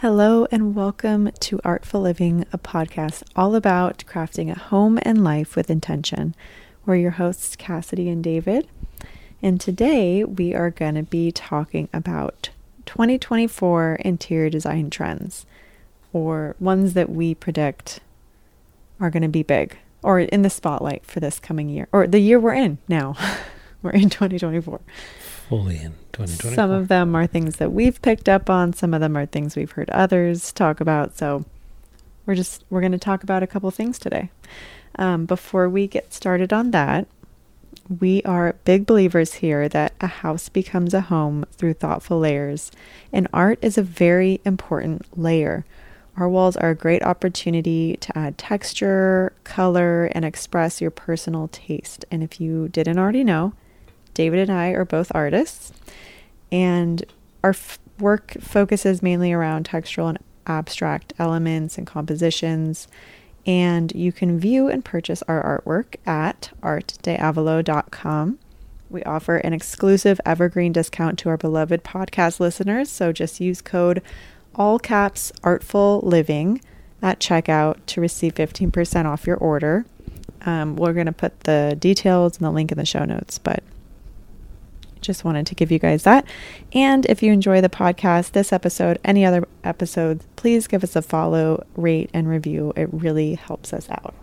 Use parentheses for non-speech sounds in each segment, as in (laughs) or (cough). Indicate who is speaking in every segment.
Speaker 1: Hello, and welcome to Artful Living, a podcast all about crafting a home and life with intention. We're your hosts, Cassidy and David. And today we are going to be talking about 2024 interior design trends, or ones that we predict are going to be big or in the spotlight for this coming year, or the year we're in now. (laughs) we're in 2024
Speaker 2: fully in 2024.
Speaker 1: some of them are things that we've picked up on some of them are things we've heard others talk about so we're just we're going to talk about a couple things today um, before we get started on that we are big believers here that a house becomes a home through thoughtful layers and art is a very important layer our walls are a great opportunity to add texture color and express your personal taste and if you didn't already know David and I are both artists, and our f- work focuses mainly around textural and abstract elements and compositions. And you can view and purchase our artwork at artdeavalo.com. We offer an exclusive evergreen discount to our beloved podcast listeners. So just use code all caps artful living at checkout to receive 15% off your order. Um, we're going to put the details and the link in the show notes, but just wanted to give you guys that. And if you enjoy the podcast, this episode, any other episodes, please give us a follow, rate, and review. It really helps us out.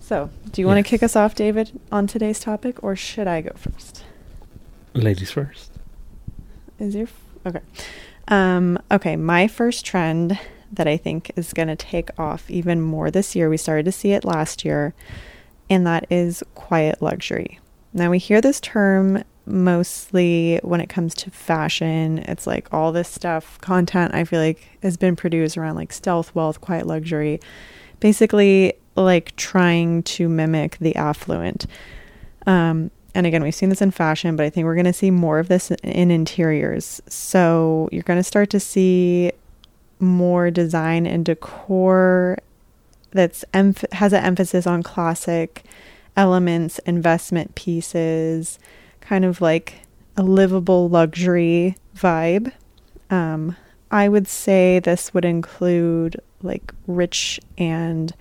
Speaker 1: So, do you yes. want to kick us off, David, on today's topic, or should I go first?
Speaker 2: Ladies first.
Speaker 1: Is your f- okay? Um, okay, my first trend that I think is going to take off even more this year. We started to see it last year, and that is quiet luxury. Now, we hear this term mostly when it comes to fashion. It's like all this stuff, content, I feel like has been produced around like stealth wealth, quiet luxury, basically like trying to mimic the affluent. Um, and again, we've seen this in fashion, but I think we're going to see more of this in interiors. So you're going to start to see more design and decor that's emph- has an emphasis on classic elements, investment pieces, kind of like a livable luxury vibe. Um, I would say this would include like rich and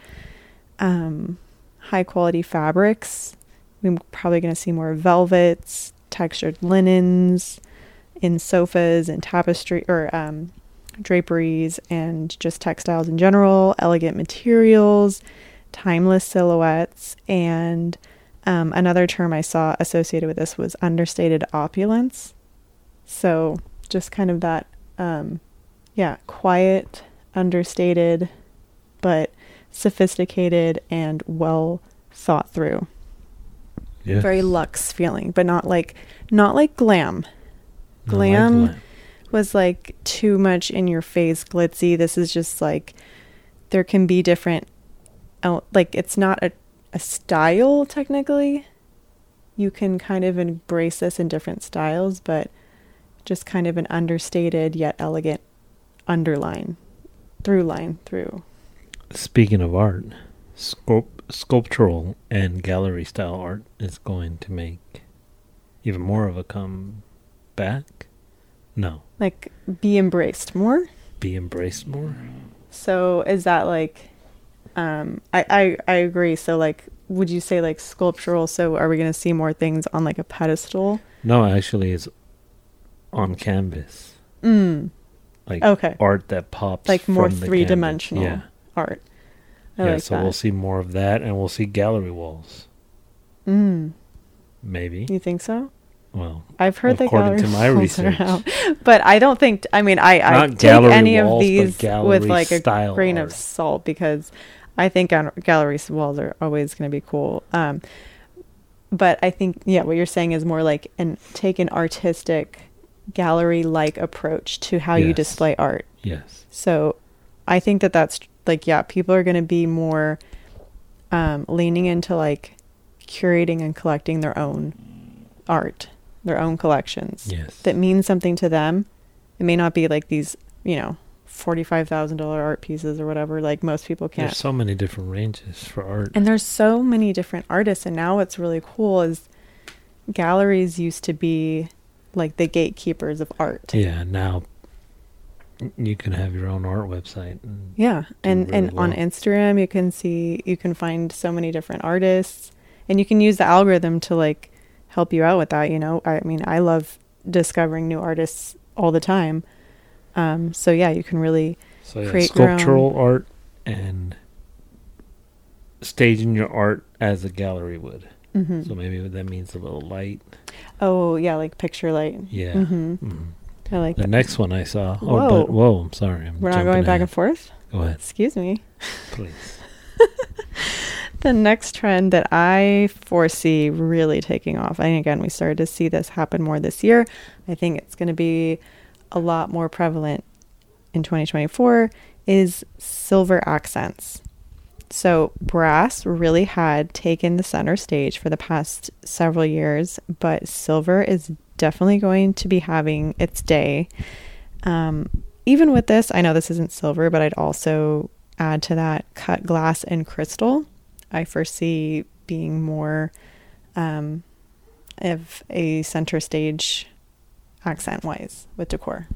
Speaker 1: um, high quality fabrics. We're probably going to see more velvets, textured linens in sofas and tapestry or um, draperies and just textiles in general, elegant materials, timeless silhouettes. And um, another term I saw associated with this was understated opulence. So just kind of that, um, yeah, quiet, understated, but sophisticated and well thought through. Yeah. Very luxe feeling, but not like not like glam. Glam, like glam was like too much in your face, glitzy. This is just like there can be different Oh, like it's not a, a style technically. You can kind of embrace this in different styles, but just kind of an understated yet elegant underline, through line through.
Speaker 2: Speaking of art, sculpt, sculptural and gallery style art is going to make even more of a comeback. No.
Speaker 1: Like be embraced more?
Speaker 2: Be embraced more?
Speaker 1: So is that like um, I, I I agree. So like, would you say like sculptural? So are we going to see more things on like a pedestal?
Speaker 2: No, actually, it's on canvas.
Speaker 1: Mm.
Speaker 2: Like okay. art that pops
Speaker 1: like more three dimensional yeah. art.
Speaker 2: I yeah, like so that. we'll see more of that, and we'll see gallery walls.
Speaker 1: Mm.
Speaker 2: Maybe.
Speaker 1: You think so?
Speaker 2: Well,
Speaker 1: I've heard that
Speaker 2: according to my (laughs) research,
Speaker 1: but I don't think. I mean, I I take any walls, of these with like a grain art. of salt because I think gallery walls are always going to be cool. Um, but I think yeah, what you're saying is more like and take an artistic gallery like approach to how yes. you display art.
Speaker 2: Yes.
Speaker 1: So I think that that's like yeah, people are going to be more um, leaning into like curating and collecting their own art, their own collections.
Speaker 2: Yes.
Speaker 1: That means something to them. It may not be like these, you know, forty-five thousand dollar art pieces or whatever. Like most people can't.
Speaker 2: There's so many different ranges for art,
Speaker 1: and there's so many different artists. And now what's really cool is galleries used to be like the gatekeepers of art.
Speaker 2: Yeah, now you can have your own art website. And
Speaker 1: Yeah, and
Speaker 2: really
Speaker 1: and on. Instagram you can see you can find so many different artists, and you can use the algorithm to like help you out with that. You know, I mean, I love discovering new artists all the time. Um, so yeah, you can really
Speaker 2: so yeah,
Speaker 1: create
Speaker 2: sculptural art and staging your art as a gallery would.
Speaker 1: mhm.
Speaker 2: So maybe that means a little light.
Speaker 1: oh yeah, like picture light.
Speaker 2: Yeah.
Speaker 1: hmm
Speaker 2: Mhm.
Speaker 1: I like
Speaker 2: The
Speaker 1: that.
Speaker 2: next one I saw. Oh,
Speaker 1: Whoa.
Speaker 2: but whoa! I'm sorry. I'm
Speaker 1: We're not going back
Speaker 2: ahead.
Speaker 1: and forth.
Speaker 2: Go ahead,
Speaker 1: Excuse me.
Speaker 2: please. (laughs)
Speaker 1: The next trend that I foresee really taking off, and again, we started to see this happen more this year. I think it's going to be a lot more prevalent in 2024 is silver accents. So, brass really had taken the center stage for the past several years, but silver is definitely going to be having its day. Um, even with this, I know this isn't silver, but I'd also add to that cut glass and crystal. I foresee being more um, of a center stage accent wise with decor,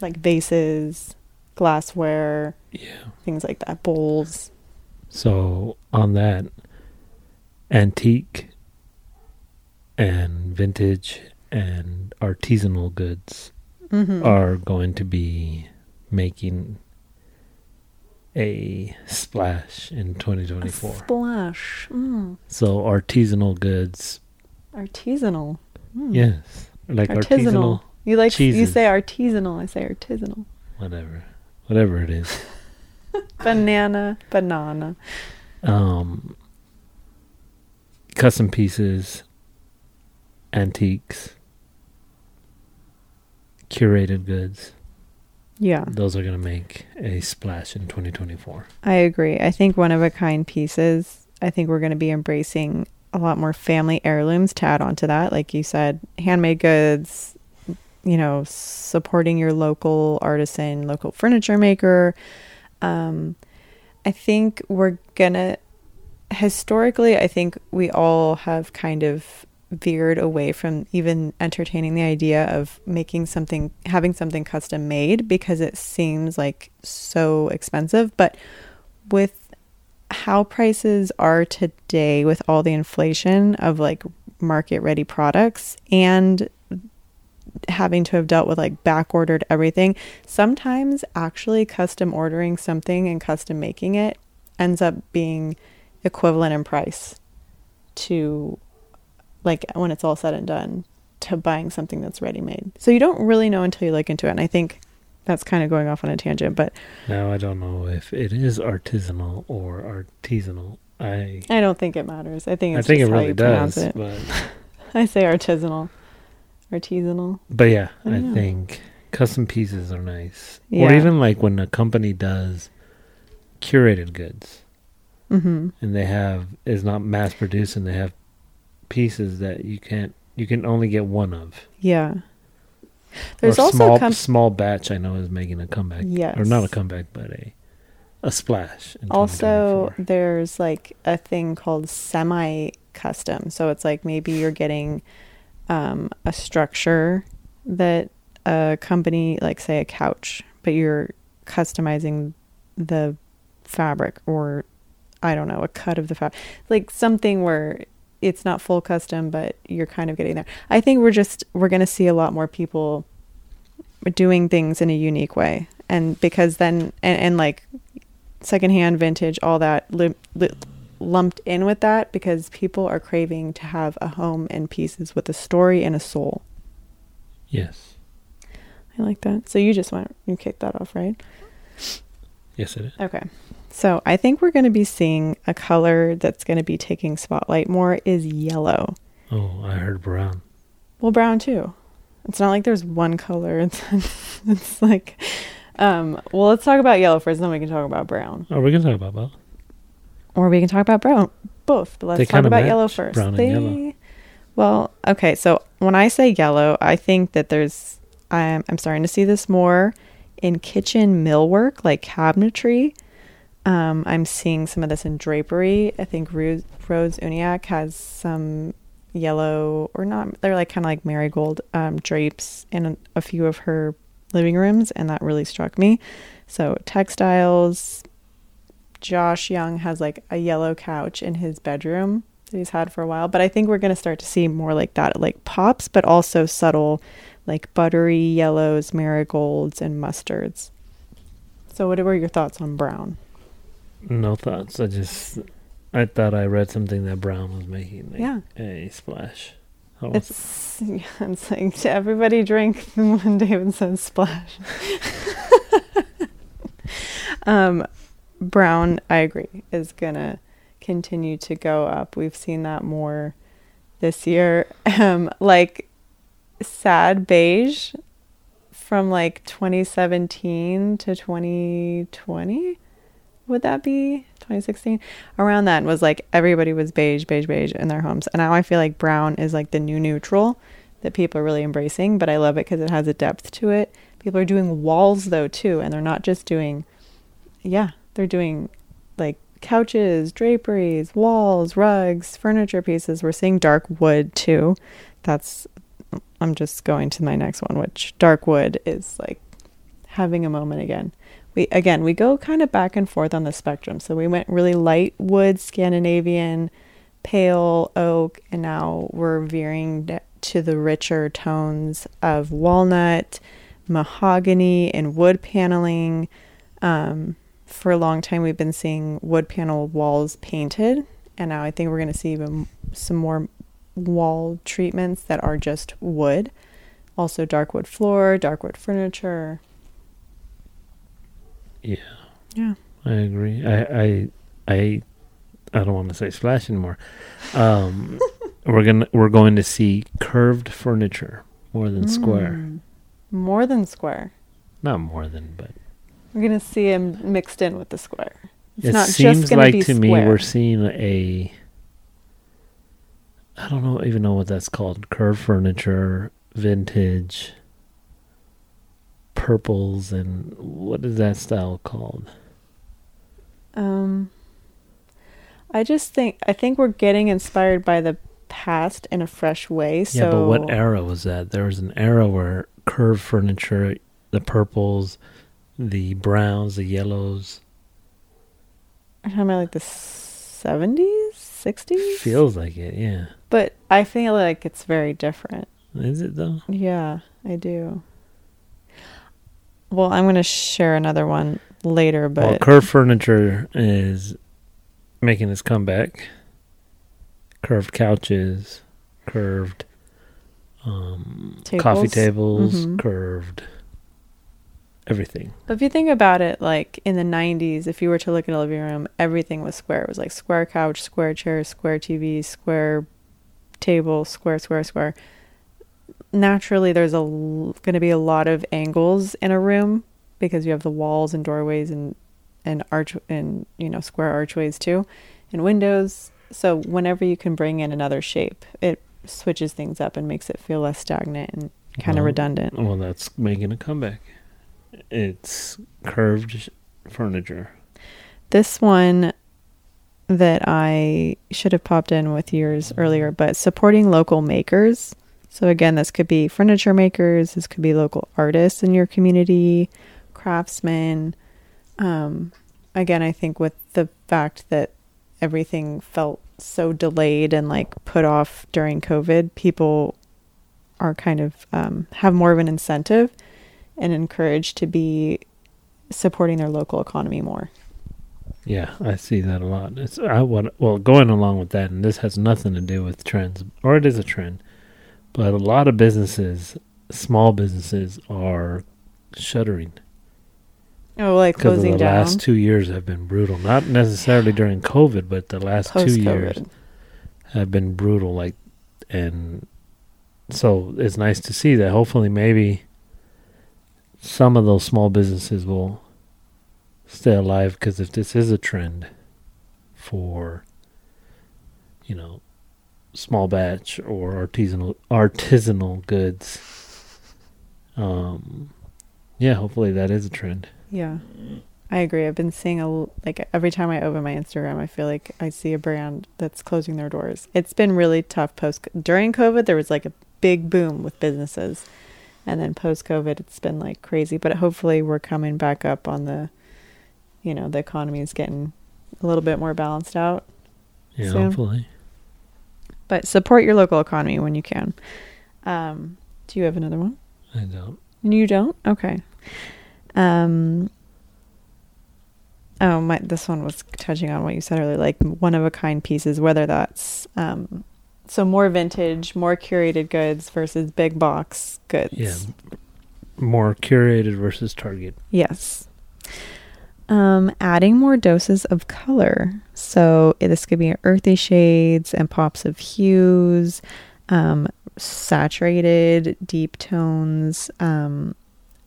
Speaker 1: like vases, glassware,
Speaker 2: Yeah.
Speaker 1: things like that, bowls.
Speaker 2: So on that, antique and vintage and artisanal goods
Speaker 1: Mm-hmm.
Speaker 2: are going to be making a splash in 2024.
Speaker 1: splash. Mm.
Speaker 2: So artisanal goods,
Speaker 1: Artisanal. Mm.
Speaker 2: yes, like
Speaker 1: Artisanal.
Speaker 2: artisanal,
Speaker 1: You like you say artisanal. I say artisanal.
Speaker 2: whatever, whatever it is. (laughs)
Speaker 1: Banana, banana.
Speaker 2: um, custom pieces, antiques, curated goods.
Speaker 1: Yeah.
Speaker 2: Those are going to make a splash in 2024.
Speaker 1: I agree. I think one of a kind pieces, I think we're going to be embracing a lot more family heirlooms to add on to that. Like you said, handmade goods, you know, supporting your local artisan, local furniture maker. Um, I think we're to, historically, I think we all have kind of veered away from even entertaining the idea of making something, having something custom made because it seems like so expensive. But with how prices are today, with all the inflation of like market ready products and having to have dealt with like back ordered everything, sometimes actually custom ordering something and custom making it ends up being equivalent in price to like when it's all said and done to buying something that's ready made. So you don't really know until you look into it. And I think that's kind of going off on a tangent, but
Speaker 2: Now, I don't know if it is artisanal or artisanal. I
Speaker 1: I don't think it matters. I think
Speaker 2: I think it really does,
Speaker 1: it.
Speaker 2: but (laughs)
Speaker 1: I say artisanal. Artisanal.
Speaker 2: but yeah,
Speaker 1: I
Speaker 2: I, think custom pieces are nice.
Speaker 1: Yeah.
Speaker 2: Or even like when a company does curated goods
Speaker 1: Mm-hmm.
Speaker 2: and they have is not mass produced and they have pieces that you can't you can only get one of.
Speaker 1: Yeah. There's
Speaker 2: or
Speaker 1: also
Speaker 2: small
Speaker 1: com-
Speaker 2: small batch I know is making a comeback.
Speaker 1: Yes.
Speaker 2: Or not a comeback, but a a splash.
Speaker 1: Also there's like a thing called semi custom. So it's like maybe you're getting um, a structure that a company, like say a couch, but you're customizing the fabric or I don't know, a cut of the fabric, like something where it's not full custom, but you're kind of getting there. I think we're just we're going to see a lot more people doing things in a unique way, and because then and, and like secondhand, vintage, all that li- li- lumped in with that because people are craving to have a home and pieces with a story and a soul.
Speaker 2: Yes.
Speaker 1: I like that. So you just went you kicked that off, right?
Speaker 2: Yes it is.
Speaker 1: Okay. So I think we're going to be seeing a color that's going to be taking spotlight more is yellow.
Speaker 2: Oh, I heard brown.
Speaker 1: Well, brown too. It's not like there's one color. It's, (laughs) it's like, um, well, let's talk about yellow first, then we can talk about brown,
Speaker 2: Oh, we can talk about both.
Speaker 1: or we can talk about brown, both. But let's
Speaker 2: They
Speaker 1: talk about yellow first.
Speaker 2: brown and
Speaker 1: They-
Speaker 2: yellow.
Speaker 1: Well, okay. So when I say yellow, I think that there's, I'm, I'm starting to see this more in kitchen millwork, like cabinetry. Um, I'm seeing some of this in drapery. I think Rose, Rose Uniacke has some yellow or not. They're like kind of like marigold um, drapes in a, a few of her living rooms, and that really struck me. So textiles. Josh Young has like a yellow couch in his bedroom that he's had for a while, but I think we're going to start to see more like that, like pops, but also subtle, like buttery yellows, marigolds, and mustards. So, what were your thoughts on brown?
Speaker 2: No thoughts. I just I thought I read something that Brown was making like
Speaker 1: Yeah.
Speaker 2: a splash. How was it?
Speaker 1: It's (laughs) yeah, it's like to everybody drink (laughs) when David says splash. (laughs) um, brown, I agree, is gonna continue to go up. We've seen that more this year. Um, like sad beige from like 2017 to 2020. Would that be 2016? Around that was like everybody was beige, beige, beige in their homes. And now I feel like brown is like the new neutral that people are really embracing. But I love it because it has a depth to it. People are doing walls though too, and they're not just doing, yeah, they're doing like couches, draperies, walls, rugs, furniture pieces. We're seeing dark wood too. That's I'm just going to my next one, which dark wood is like having a moment again. We again we go kind of back and forth on the spectrum. So we went really light wood, Scandinavian, pale oak, and now we're veering to the richer tones of walnut, mahogany, and wood paneling. Um, for a long time, we've been seeing wood panel walls painted, and now I think we're going to see even some more wall treatments that are just wood. Also, dark wood floor, dark wood furniture.
Speaker 2: Yeah,
Speaker 1: Yeah.
Speaker 2: I agree. I I I I don't want to say splash anymore. Um, (laughs) we're gonna we're going to see curved furniture more than square.
Speaker 1: Mm. More than square.
Speaker 2: Not more than, but
Speaker 1: We're going to see him mixed in with the square. It's
Speaker 2: it
Speaker 1: not
Speaker 2: seems
Speaker 1: just
Speaker 2: like
Speaker 1: to square.
Speaker 2: me we're seeing a. I don't know even know what that's called. Curved furniture, vintage, purples, and what is that style called?
Speaker 1: Um, I just think I think we're getting inspired by the past in a fresh way. So
Speaker 2: yeah, but what era was that? There was an era where curved furniture, the purples, the browns, the yellows,
Speaker 1: I'm talking about like the seventies, sixties.
Speaker 2: feels like it. Yeah,
Speaker 1: but I feel like it's very different.
Speaker 2: is it though?
Speaker 1: Yeah, I do. Well, I'm going to share another one later, but
Speaker 2: well, curved furniture is making its comeback. Curved couches, curved um, coffee
Speaker 1: Tables.
Speaker 2: tables,
Speaker 1: Mhm.
Speaker 2: curved everything.
Speaker 1: But if you think about it, like in the 90s, if you were to look at a living room, everything was square. It was like square couch, square chair, square TV, square table, square, square, square. Naturally, there's a going to be a lot of angles in a room because you have the walls and doorways and and arch and you know square archways too, and windows. So whenever you can bring in another shape, it switches things up and makes it feel less stagnant and kind of redundant.
Speaker 2: Well, that's making a comeback. It's curved furniture.
Speaker 1: this one that I should have popped in with yours earlier, but supporting local makers. So again, this could be furniture makers, this could be local artists in your community, craftsmen. Um, again, I think with the fact that everything felt so delayed and like put off during COVID, people are kind of um, have more of an incentive and encouraged to be supporting their local economy more.
Speaker 2: Yeah, I see that a lot. It's I what well going along with that, and this has nothing to do with trends, or it is a trend, but a lot of businesses, small businesses, are shuttering
Speaker 1: Oh, like closing
Speaker 2: the
Speaker 1: down
Speaker 2: last two years have been brutal. Not necessarily during COVID, but the last two years have been brutal. Like, and so it's nice to see that. Hopefully, maybe some of those small businesses will stay alive. Because if this is a trend for, you know, small batch or artisanal artisanal goods, um, yeah, hopefully that is a trend.
Speaker 1: Yeah, I agree. I've been seeing a like every time I open my Instagram, I feel like I see a brand that's closing their doors. It's been really tough post during COVID. There was like a big boom with businesses, And then post COVID, it's been like crazy. But hopefully, we're coming back up on the, you know, the economy is getting a little bit more balanced out.
Speaker 2: Yeah,
Speaker 1: So-
Speaker 2: hopefully.
Speaker 1: But support your local economy when you can. Um, do you have another one?
Speaker 2: I don't.
Speaker 1: You don't? Okay. Um Oh, my this one was touching on what you said earlier, like one of a kind pieces, whether that's um so more vintage, more curated goods versus big box goods.
Speaker 2: Yeah. More curated versus Target.
Speaker 1: Yes. Um, adding more doses of color. So eh, this could be earthy shades and pops of hues, um, saturated, deep tones, um,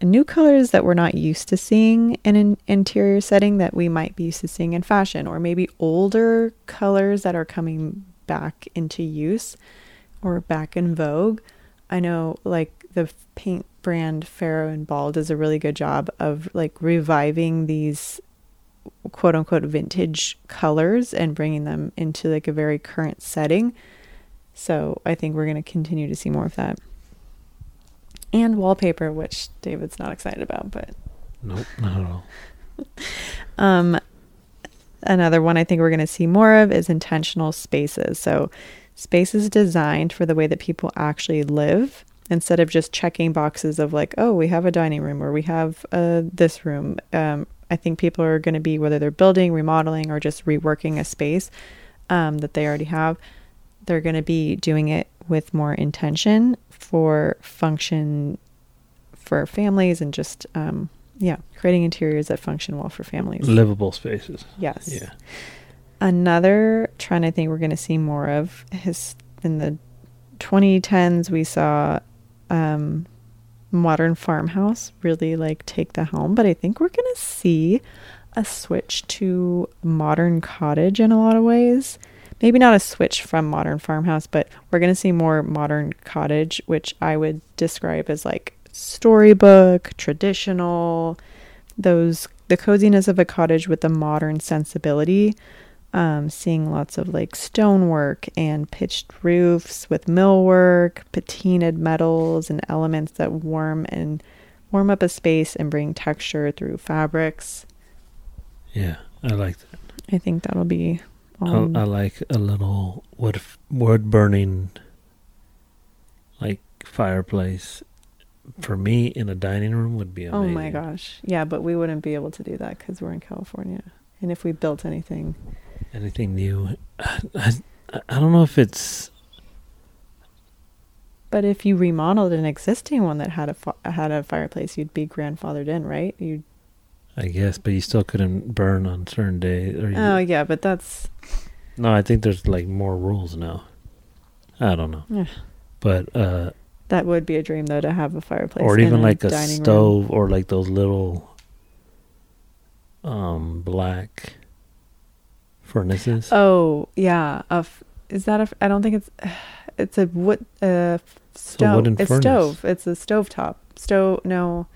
Speaker 1: new colors that we're not used to seeing in an interior setting that we might be used to seeing in fashion, or maybe older colors that are coming back into use or back in vogue. I know like the paint brand Farrow and Ball does a really good job of like reviving these quote unquote vintage colors and bringing them into like a very current setting. So I think we're going to continue to see more of that. And wallpaper, which David's not excited about, but
Speaker 2: Nope, not at all. (laughs)
Speaker 1: um, another one I think we're going to see more of is intentional spaces. So, spaces designed for the way that people actually live instead of just checking boxes of like, oh, we have a dining room or we have uh, this room. Um, I think people are going to be, whether they're building, remodeling, or just reworking a space um, that they already have, they're going to be doing it with more intention for function for families and just um, yeah, creating interiors that function well for families.
Speaker 2: Livable spaces.
Speaker 1: yes.
Speaker 2: Yeah.
Speaker 1: Another trend I think we're going to see more of is in the 2010s we saw um, modern farmhouse really like take the helm, but I think we're going to see a switch to modern cottage in a lot of ways. Maybe not a switch from modern farmhouse, but we're going to see more modern cottage, which I would describe as like storybook, traditional, those the coziness of a cottage with the modern sensibility. Um, seeing lots of like stonework and pitched roofs with millwork, patinaed metals and elements that warm and warm up a space and bring texture through fabrics.
Speaker 2: Yeah, I like that.
Speaker 1: I think that'll be.
Speaker 2: I,
Speaker 1: Um,
Speaker 2: I like a little wood wood burning, like fireplace. For me, in a dining room would be amazing.
Speaker 1: oh my gosh, yeah, but we wouldn't be able to do that because we're in California, and if we built anything,
Speaker 2: Anything new? I, I, I don't know if it's
Speaker 1: but if you remodeled an existing one that had a fi- had a fireplace, you'd be grandfathered in, right? You.
Speaker 2: I guess, but you still couldn't burn on certain days. Or you,
Speaker 1: Oh yeah, but that's
Speaker 2: no, I think there's like more rules now. I don't know,
Speaker 1: Yeah.
Speaker 2: but uh,
Speaker 1: that would be a dream though to have a fireplace
Speaker 2: or even like a
Speaker 1: dining room.
Speaker 2: stove, or like those little um black furnaces.
Speaker 1: Oh yeah, a f- is that a? f- I don't think it's. (sighs) It's a wood. Uh, stove. it's
Speaker 2: furnace.
Speaker 1: stove. It's a stove top. Stove. No.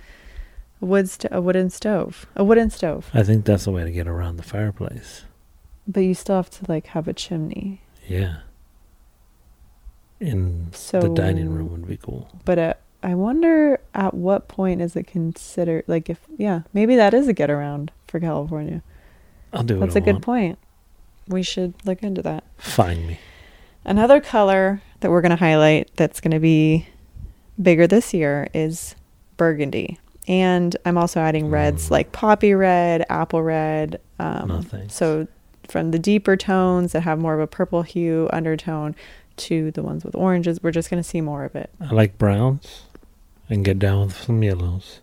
Speaker 1: A wood. St- a wooden stove. A wooden stove.
Speaker 2: I think that's the way to get around the fireplace.
Speaker 1: But you still have to like have a chimney.
Speaker 2: Yeah. In
Speaker 1: So
Speaker 2: the dining room would be cool.
Speaker 1: But uh, I wonder at what point is it considered like if yeah maybe that is a get around for California.
Speaker 2: I'll do
Speaker 1: it.
Speaker 2: That's
Speaker 1: a
Speaker 2: I
Speaker 1: good point. We should look into that.
Speaker 2: Find me.
Speaker 1: Another color that we're going to highlight that's going to be bigger this year is burgundy. And I'm also adding reds
Speaker 2: Mm.
Speaker 1: like poppy red, apple red. Um,
Speaker 2: No thanks.
Speaker 1: So from the deeper tones that have more of a purple hue undertone to the ones with oranges, we're just going to see more of it.
Speaker 2: I like browns and get down with some yellows.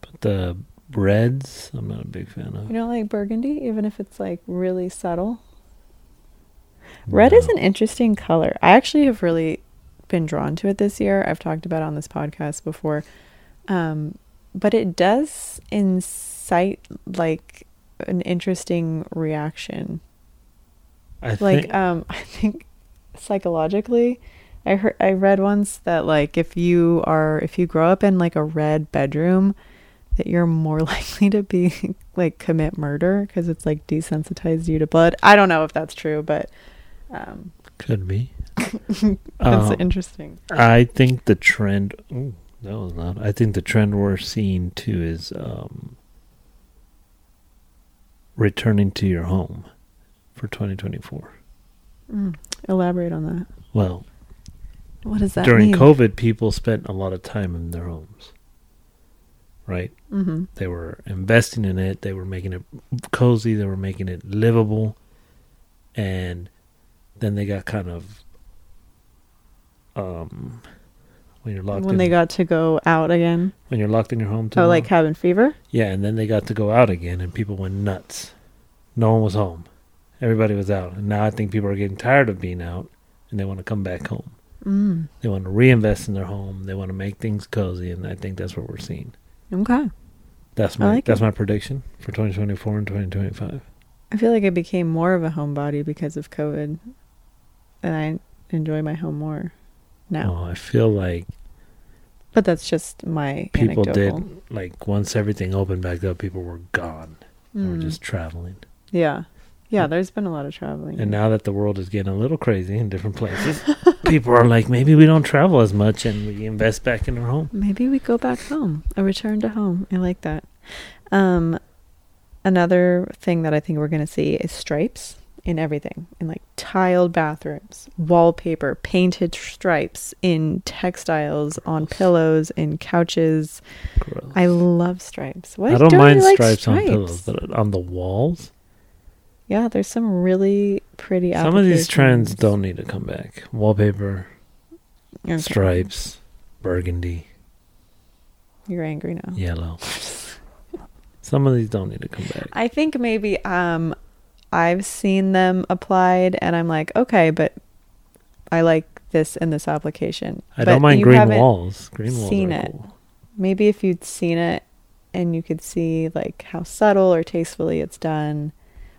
Speaker 2: But the reds, I'm not a big fan of.
Speaker 1: You don't like burgundy, even if it's like really subtle? Red is an interesting color. I actually have really been drawn to it this year. I've talked about it on this podcast before. Um, but it does incite like an interesting reaction.
Speaker 2: I
Speaker 1: Like
Speaker 2: think,
Speaker 1: um (laughs) I think psychologically I heard I read once that like if you are if you grow up in like a red bedroom that you're more (laughs) likely to be like commit murder because it's like desensitized you to blood. I don't know if that's true, but um
Speaker 2: could be. (laughs)
Speaker 1: that's
Speaker 2: Um,
Speaker 1: interesting.
Speaker 2: I think the trend. Ooh, That was not. I think the trend we're seeing too is um, returning to your home for 2024.
Speaker 1: Mm. Elaborate on that.
Speaker 2: Well,
Speaker 1: What does that
Speaker 2: during
Speaker 1: mean?
Speaker 2: COVID, people spent a lot of time in their homes, right?
Speaker 1: Mm-hmm.
Speaker 2: They were investing in it. They were making it cozy. They were making it livable, and then they got kind of um when you're locked
Speaker 1: When
Speaker 2: in
Speaker 1: they got to go out again.
Speaker 2: when you're locked in your home too
Speaker 1: Oh, like cabin fever?
Speaker 2: yeah, and then they got to go out again, and people went nuts. No one was home. Everybody was out, and now I think people are getting tired of being out, and they want to come back home.
Speaker 1: Mm.
Speaker 2: They want to reinvest in their home. They want to make things cozy, and I think that's what we're seeing.
Speaker 1: Okay.
Speaker 2: That's my
Speaker 1: like
Speaker 2: that's
Speaker 1: it.
Speaker 2: my prediction for 2024 and 2025.
Speaker 1: I feel like I became more of a homebody because of COVID. And I enjoy my home more now.
Speaker 2: Oh, I feel like
Speaker 1: But that's just my
Speaker 2: people
Speaker 1: anecdotal.
Speaker 2: did like once everything opened back up, people were gone. They were
Speaker 1: Mm.
Speaker 2: just traveling.
Speaker 1: Yeah. Yeah, there's been a lot of traveling.
Speaker 2: And now that the world is getting a little crazy in different (laughs) places, people are like, maybe we don't travel as much and we invest back in our home.
Speaker 1: Maybe we go back home. A return to home. I like that. Um another thing that I think we're gonna see is stripes in everything. In like tiled bathrooms, wallpaper, painted stripes in textiles, on pillows, in couches.
Speaker 2: Gross.
Speaker 1: I love stripes. What
Speaker 2: I don't
Speaker 1: you
Speaker 2: mind
Speaker 1: like
Speaker 2: stripes, on pillows, but on the walls,
Speaker 1: Yeah, there's some really pretty
Speaker 2: some of these trends don't need to come back. Wallpaper,
Speaker 1: Okay.
Speaker 2: stripes, burgundy,
Speaker 1: You're angry now.
Speaker 2: yellow. Some of these don't need to come back.
Speaker 1: I think maybe um I've seen them applied and I'm like, okay, but I like this in this application.
Speaker 2: I
Speaker 1: But
Speaker 2: don't mind
Speaker 1: you
Speaker 2: green walls. Green walls
Speaker 1: seen
Speaker 2: are
Speaker 1: it.
Speaker 2: cool.
Speaker 1: Maybe if you'd seen it and you could see like how subtle or tastefully it's done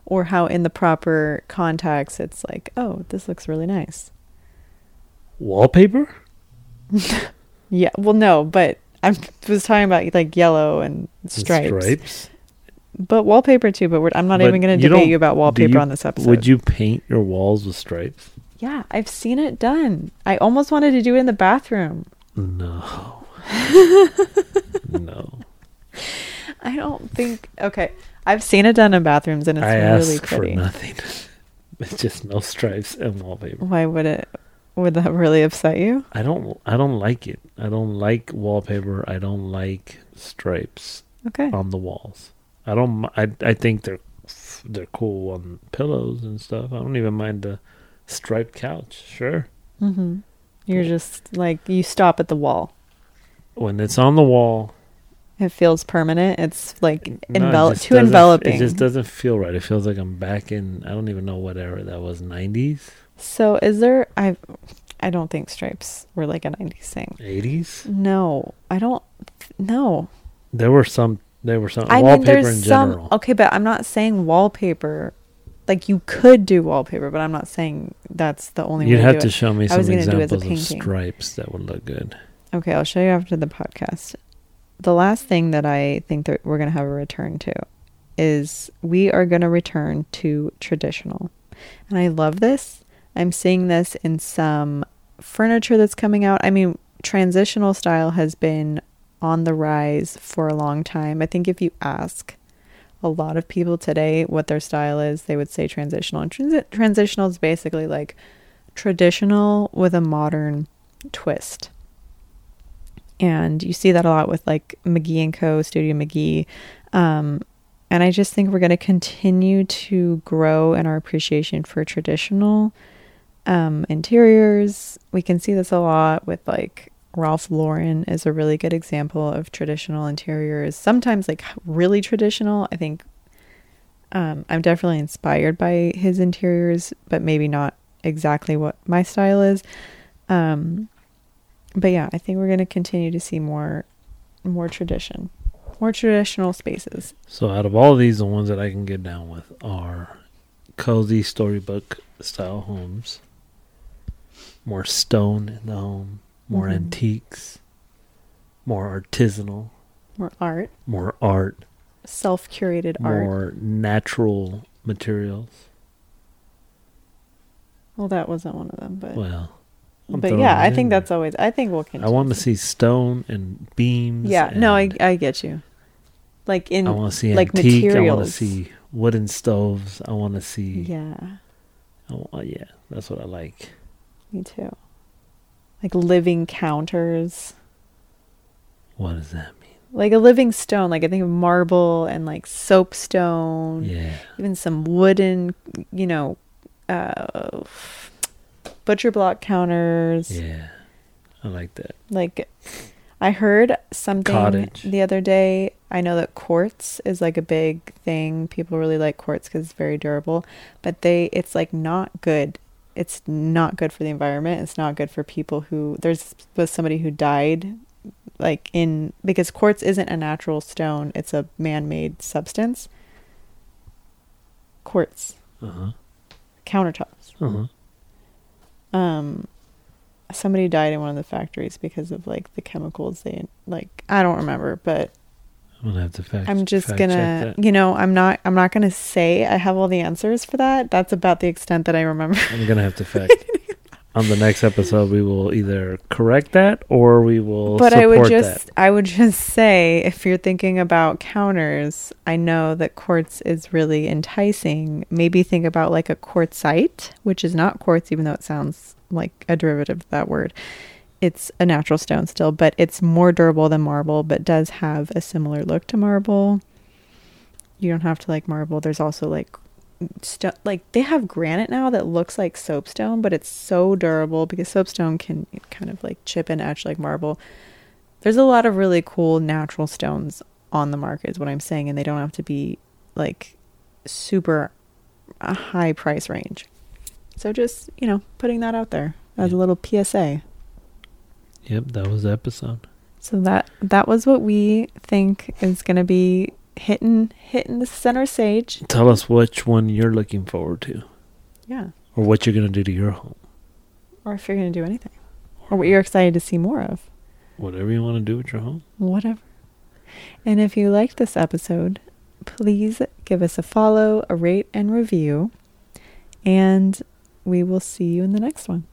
Speaker 1: or how in the proper context it's like, oh, this looks really nice.
Speaker 2: Wallpaper? (laughs)
Speaker 1: Yeah, well no, but I was talking about like yellow and
Speaker 2: And
Speaker 1: stripes.
Speaker 2: stripes?
Speaker 1: But wallpaper too, but we're, I'm not
Speaker 2: But
Speaker 1: even going to debate you about wallpaper
Speaker 2: you-
Speaker 1: on this episode.
Speaker 2: Would you paint your walls with stripes?
Speaker 1: Yeah, I've seen it done. I almost wanted to do it in the bathroom.
Speaker 2: No. (laughs) no.
Speaker 1: I don't think. Okay, I've seen it done in bathrooms, and it's
Speaker 2: I
Speaker 1: really
Speaker 2: ask for nothing. (laughs) it's just no stripes and wallpaper.
Speaker 1: Why would it? Would that really upset you?
Speaker 2: I don't I don't like it. I don't like wallpaper. I don't like stripes
Speaker 1: Okay.
Speaker 2: on the walls. I don't I I think they're they're cool on pillows and stuff. I don't even mind the striped couch. Sure.
Speaker 1: Mm-hmm. You're just like you stop at the wall.
Speaker 2: When it's on the wall,
Speaker 1: It feels permanent. It's like
Speaker 2: no, it
Speaker 1: envelop too enveloping.
Speaker 2: It just doesn't feel right. It feels like I'm back in I don't even know what era that was. 90s,
Speaker 1: so is there? I I don't think stripes were like a '90s thing.
Speaker 2: 80s.
Speaker 1: No, I don't. No,
Speaker 2: There were some there were some
Speaker 1: I mean,
Speaker 2: wallpaper
Speaker 1: there's
Speaker 2: in
Speaker 1: some.
Speaker 2: general.
Speaker 1: Okay, but I'm not saying wallpaper. Like you could do wallpaper, but I'm not saying that's the only
Speaker 2: You'd
Speaker 1: way
Speaker 2: have
Speaker 1: to
Speaker 2: show me
Speaker 1: I
Speaker 2: some
Speaker 1: was gonna do it as
Speaker 2: examples of stripes that would look good.
Speaker 1: Okay, I'll show you after the podcast. The last thing that I think that we're going to have a return to is we are going to return to traditional. And I love this. I'm seeing this in some furniture that's coming out. I mean, transitional style has been on the rise for a long time. I think if you ask a lot of people today what their style is, they would say transitional. And transi- transitional is basically like traditional with a modern twist. And you see that a lot with like McGee and Co. Studio McGee. Um, and I just think we're going to continue to grow in our appreciation for traditional um, interiors. We can see this a lot with like Ralph Lauren is a really good example of traditional interiors. Sometimes like really traditional. I think um, I'm definitely inspired by his interiors, but maybe not exactly what my style is. Um, but yeah, I think we're going to continue to see more, more tradition, more traditional spaces.
Speaker 2: So out of all of these, the ones that I can get down with are cozy storybook style homes, more stone in the home, more
Speaker 1: Mhm.
Speaker 2: antiques, more artisanal,
Speaker 1: More art,
Speaker 2: more art,
Speaker 1: self curated art.
Speaker 2: more natural materials.
Speaker 1: Well, that wasn't one of them, but
Speaker 2: Well, I'm
Speaker 1: but yeah, I think that's always. I think we'll
Speaker 2: I want to see stone and beams.
Speaker 1: Yeah, no, I I get you. Like in
Speaker 2: I want to see
Speaker 1: like
Speaker 2: antique. I want to see wooden stoves. I want to see.
Speaker 1: yeah,
Speaker 2: I wa- yeah, that's what I like.
Speaker 1: me too. Like living counters,
Speaker 2: What does that mean?
Speaker 1: like a living stone. Like I think of marble and like soapstone.
Speaker 2: Yeah,
Speaker 1: even some wooden, you know, uh, butcher block counters.
Speaker 2: yeah, I like that.
Speaker 1: Like, I heard something
Speaker 2: Cottage.
Speaker 1: the other day. I know that quartz is like a big thing. People really like quartz because it's very durable, but they it's like not good. It's not good for the environment. It's not good for people who there's was somebody who died like in because quartz isn't a natural stone. It's a man-made substance. Quartz
Speaker 2: Uh huh.
Speaker 1: countertops.
Speaker 2: Uh huh.
Speaker 1: Um somebody died in one of the factories because of like the chemicals they like i don't remember but
Speaker 2: I'm gonna have to fact.
Speaker 1: i'm just
Speaker 2: fact
Speaker 1: gonna you know i'm not i'm not gonna say i have all the answers for that that's about the extent that i remember
Speaker 2: I'm gonna have to (laughs) fact. On the next episode, we will either correct that or we will.
Speaker 1: but i would just
Speaker 2: that.
Speaker 1: i would just say if you're thinking about counters i know that quartz is really enticing maybe think about like a quartzite which is not quartz even though it sounds like a derivative of that word it's a natural stone still but it's more durable than marble but does have a similar look to marble you don't have to like marble there's also like like they have granite now that looks like soapstone but it's so durable because soapstone can kind of like chip and etch like marble. There's a lot of really cool natural stones on the market is what i'm saying and they don't have to be like super a high price range. So just you know putting that out there as a little psa
Speaker 2: Yep, that was the episode.
Speaker 1: so that that was what we think is going to be hitting hitting the center stage
Speaker 2: Tell us which one you're looking forward to,
Speaker 1: yeah
Speaker 2: or what you're gonna do to your home.
Speaker 1: or if you're going to do anything or what you're excited to see more of
Speaker 2: Whatever you want to do with your home.
Speaker 1: whatever. And if you liked this episode, please give us a follow, a rate, and review. And we will see you in the next one.